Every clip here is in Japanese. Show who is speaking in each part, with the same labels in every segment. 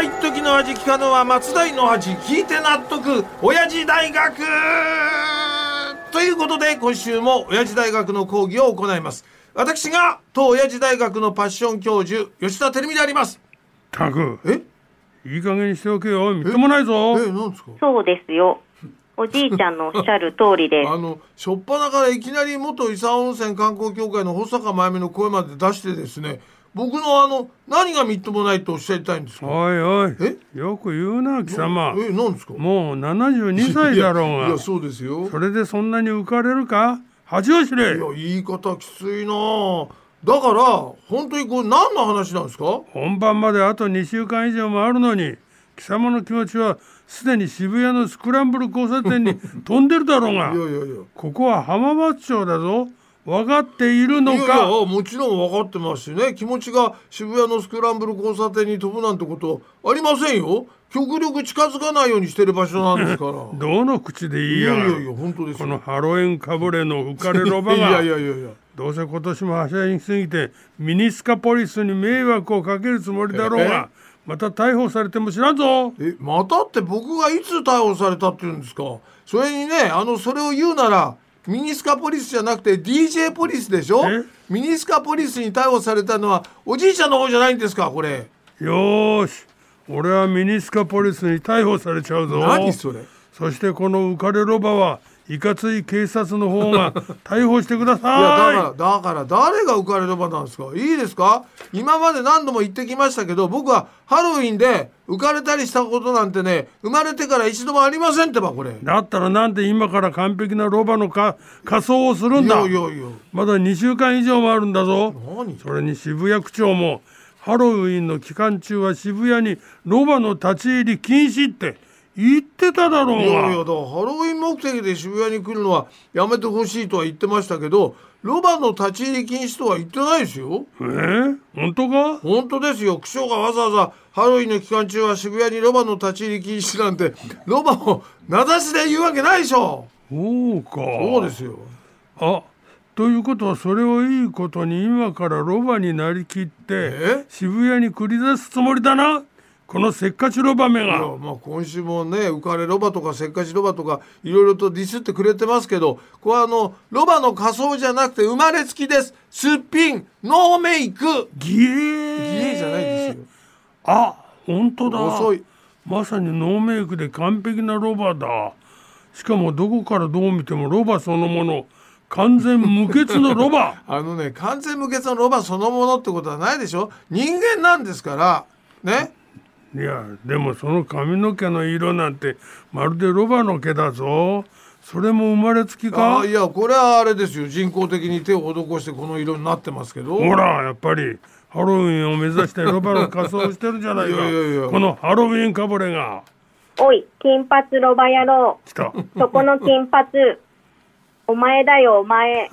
Speaker 1: は一時の味聞かぬは松代の味聞いて納得。親父大学ということで今週も親父大学の講義を行います。私が当親父大学のパッション教授吉田照美であります。
Speaker 2: たく。
Speaker 1: え？
Speaker 2: いい加減にしておけよ。みっともないぞ。
Speaker 1: えなんですか？
Speaker 3: そうですよ。おじいちゃんのおっしゃる通りです。
Speaker 1: あの初っ端からいきなり元伊佐温泉観光協会の保坂真由美の声まで出してですね僕のあの何がみっともないとおっしゃりたいんですか？
Speaker 2: おいおい。
Speaker 1: え？
Speaker 2: よく言うな貴様。
Speaker 1: えなんですか？
Speaker 2: もう72歳だろうが。
Speaker 1: いやそうですよ。
Speaker 2: それでそんなに浮かれるか？恥を知れ。
Speaker 1: いや言い方きついな。あだから本当にこれ何の話なんですか？
Speaker 2: 本番まであと2週間以上もあるのに貴様の気持ちはすでに渋谷のスクランブル交差点に飛んでるだろうが。
Speaker 1: いやいやいや。
Speaker 2: ここは浜松町だぞ分かっているの
Speaker 1: いやい
Speaker 2: か
Speaker 1: やもちろん分かってますしね。気持ちが渋谷のスクランブル交差点に飛ぶなんてことありませんよ。極力近づかないようにしてる場所なんですから。
Speaker 2: どの口で言
Speaker 1: い
Speaker 2: いや
Speaker 1: いやいや本当ですよ。
Speaker 2: このハロウィンかぶれの浮かれロバ
Speaker 1: いや
Speaker 2: が
Speaker 1: いやいやいや。
Speaker 2: どうせ今年もはしゃぎすぎてミニスカポリスに迷惑をかけるつもりだろうがまた逮捕されても知らんぞ。
Speaker 1: えまたって僕がいつ逮捕されたって言うんですか？それにねあのそれを言うならミニスカポリスじゃなくて DJ ポリスでしょ？
Speaker 2: え？
Speaker 1: ミニスカポリスに逮捕されたのはおじいちゃんの方じゃないんですかこれ。
Speaker 2: よーし。俺はミニスカポリスに逮捕されちゃうぞ。
Speaker 1: 何それ？
Speaker 2: そしてこの浮かれロバはいかつい警察の方が 逮捕してくだ
Speaker 1: い。やだか
Speaker 2: さ
Speaker 1: らだから誰が浮かれればなんですか？いいですか？今まで何度も言ってきましたけど僕はハロウィンで浮かれたりしたことなんてね生まれてから一度もありませんってばこれ。い
Speaker 2: いだったらなんで今から完璧なロバのか仮装をするんだ。
Speaker 1: やいやいや。
Speaker 2: まだ2週間以上もあるんだぞ。
Speaker 1: 何？
Speaker 2: それに渋谷区長もハロウィンの期間中は渋谷にロバの立ち入り禁止って言ってただろう
Speaker 1: いやいやだハロウィン目的で渋谷に来るのはやめてほしいとは言ってましたけどロバの立ち入り禁止とは言ってないですよ。
Speaker 2: え？ー、本当か？
Speaker 1: 本当ですよ。区長がわざわざハロウィンの期間中は渋谷にロバの立ち入り禁止なんてロバを名指しで言うわけないでしょ。
Speaker 2: そうか。
Speaker 1: そうですよ。
Speaker 2: あということはそれをいいことに今からロバになりきって
Speaker 1: え？
Speaker 2: 渋谷に繰り出すつもりだなこのせっかちロバめ
Speaker 1: いや
Speaker 2: が
Speaker 1: まあ今週もね浮かれロバとかせっかちロバとかいろいろとディスってくれてますけどこれはあのロバの仮装じゃなくて生まれつきです。すっぴんノーメイク。
Speaker 2: ギエ
Speaker 1: ギエじゃないですよ。
Speaker 2: あ本当だ。
Speaker 1: 遅い。
Speaker 2: まさにノーメイクで完璧なロバだ。しかもどこからどう見てもロバそのもの。完全無欠のロバ。
Speaker 1: あのね完全無欠のロバそのものってことはないでしょ。人間なんですからね
Speaker 2: いやでもその髪の毛の色なんてまるでロバの毛だぞ。それも生まれつき
Speaker 1: あ
Speaker 2: か
Speaker 1: いやこれはあれですよ。人工的に手を施してこの色になってますけど。
Speaker 2: ほらやっぱりハロウィンを目指してロバの仮装をしてるじゃないか。
Speaker 1: いやいやいや。
Speaker 2: このハロウィンかぶれが。
Speaker 3: おい、金髪ロバ野郎。
Speaker 2: 来た。
Speaker 3: そこの金髪。お前だよ、お前。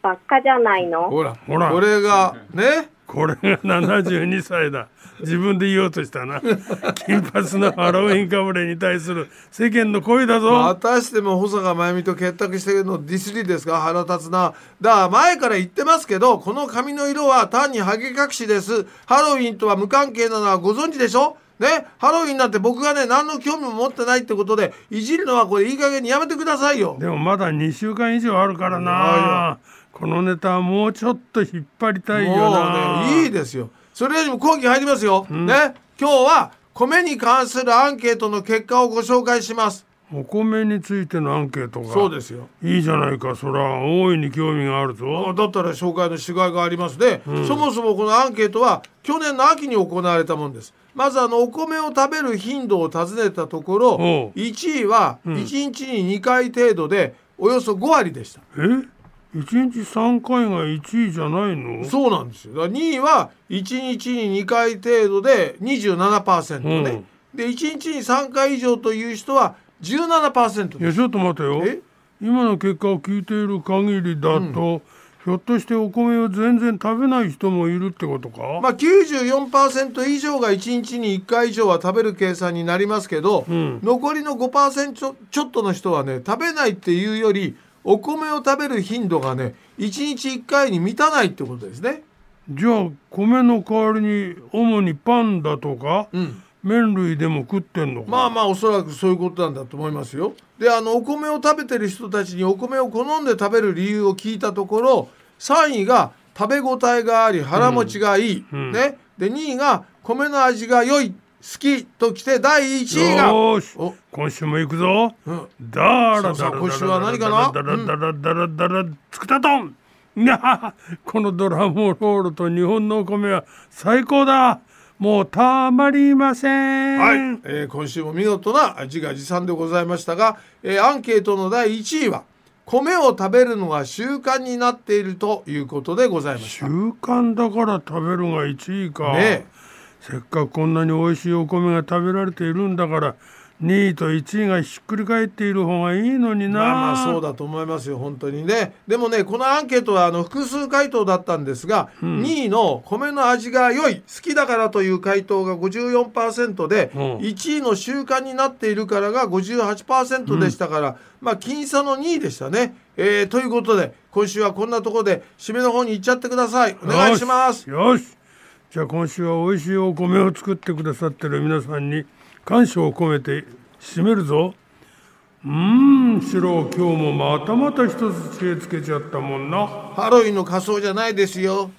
Speaker 3: ばっかじゃないの？
Speaker 1: ほら
Speaker 2: ほら。
Speaker 1: これがね？
Speaker 2: これが72歳だ。自分で言おうとしたな。金髪のハロウィンかぶれに対する世間の声だぞ、
Speaker 1: またしても保坂真由美と結託してるのディスリですか？腹立つな。だから前から言ってますけどこの髪の色は単にハゲ隠しです。ハロウィンとは無関係なのはご存知でしょ？ねハロウィンなんて僕がね何の興味も持ってないってことでいじるのはこれいい加減にやめてくださいよ。
Speaker 2: でもまだ2週間以上あるからな。このネタはもうちょっと引っ張りたいよ
Speaker 1: も
Speaker 2: な
Speaker 1: うねいいですよ。それよりも講義入りますよ、ね。今日は米に関するアンケートの結果をご紹介します
Speaker 2: お米についてのアンケートが
Speaker 1: そうですよ。
Speaker 2: いいじゃないか。そら大いに興味があるぞ。
Speaker 1: だったら紹介のしがいがありますね、そもそもこのアンケートは去年の秋に行われたものです。まずあのお米を食べる頻度を尋ねたところ
Speaker 2: おう。
Speaker 1: 1位は1日に2回程度でおよそ5割でした、
Speaker 2: え？一日3回が1位じゃないの？
Speaker 1: そうなんですよ。だから2位は1日に2回程度で27%ね、で1日に3回以上という人は17%です。
Speaker 2: いやちょっと待てよ。
Speaker 1: え？
Speaker 2: 今の結果を聞いている限りだと、ひょっとしてお米を全然食べない人もいるってことか、
Speaker 1: まあ、94%以上が1日に1回以上は食べる計算になりますけど、
Speaker 2: ん。
Speaker 1: 残りの5%ちょちょっとの人はね食べないっていうよりお米を食べる頻度がね1日1回に満たないってことですね。
Speaker 2: じゃあ米の代わりに主にパンだとか、
Speaker 1: うん
Speaker 2: 麺類でも食ってんのか？
Speaker 1: まあまあおそらくそういうことなんだと思いますよ。であのお米を食べてる人たちにお米を好んで食べる理由を聞いたところ3位が食べ応えがあり腹持ちがいい、
Speaker 2: ん。
Speaker 1: ね、で2位が米の味が良い好きときて第1位が。
Speaker 2: よーし。
Speaker 1: お。
Speaker 2: 今週も行くぞ。
Speaker 1: うん。
Speaker 2: だらだら
Speaker 1: 今週は何かな
Speaker 2: だらだらだらだらつくたとんなあこのドラムロールと日本のお米は最高だもうたまりません。
Speaker 1: はい、えー今週も見事な自画自賛でございましたが、えーアンケートの第1位は米を食べるのが習慣になっているということでございまし
Speaker 2: 習慣だから食べるが1位か、
Speaker 1: た。ね
Speaker 2: せっかくこんなに美味しいお米が食べられているんだから2位と1位がひっくり返っている方がいいのにな。
Speaker 1: まあまあそうだと思いますよ本当にね。でもねこのアンケートはあの複数回答だったんですが、2位の米の味が良い好きだからという回答が54%で、
Speaker 2: うん。
Speaker 1: 1位の習慣になっているからが58%でしたから、まあ僅差の2位でしたね、えーということで今週はこんなところで締めの方に行っちゃってください。お願いします。
Speaker 2: よし。じゃあ今週は美味しいお米を作ってくださってる皆さんに感謝を込めて締めるぞ。うーんシロ今日もまたまた一つ知恵つけちゃったもんな。
Speaker 1: ハロウィンの仮装じゃないですよ。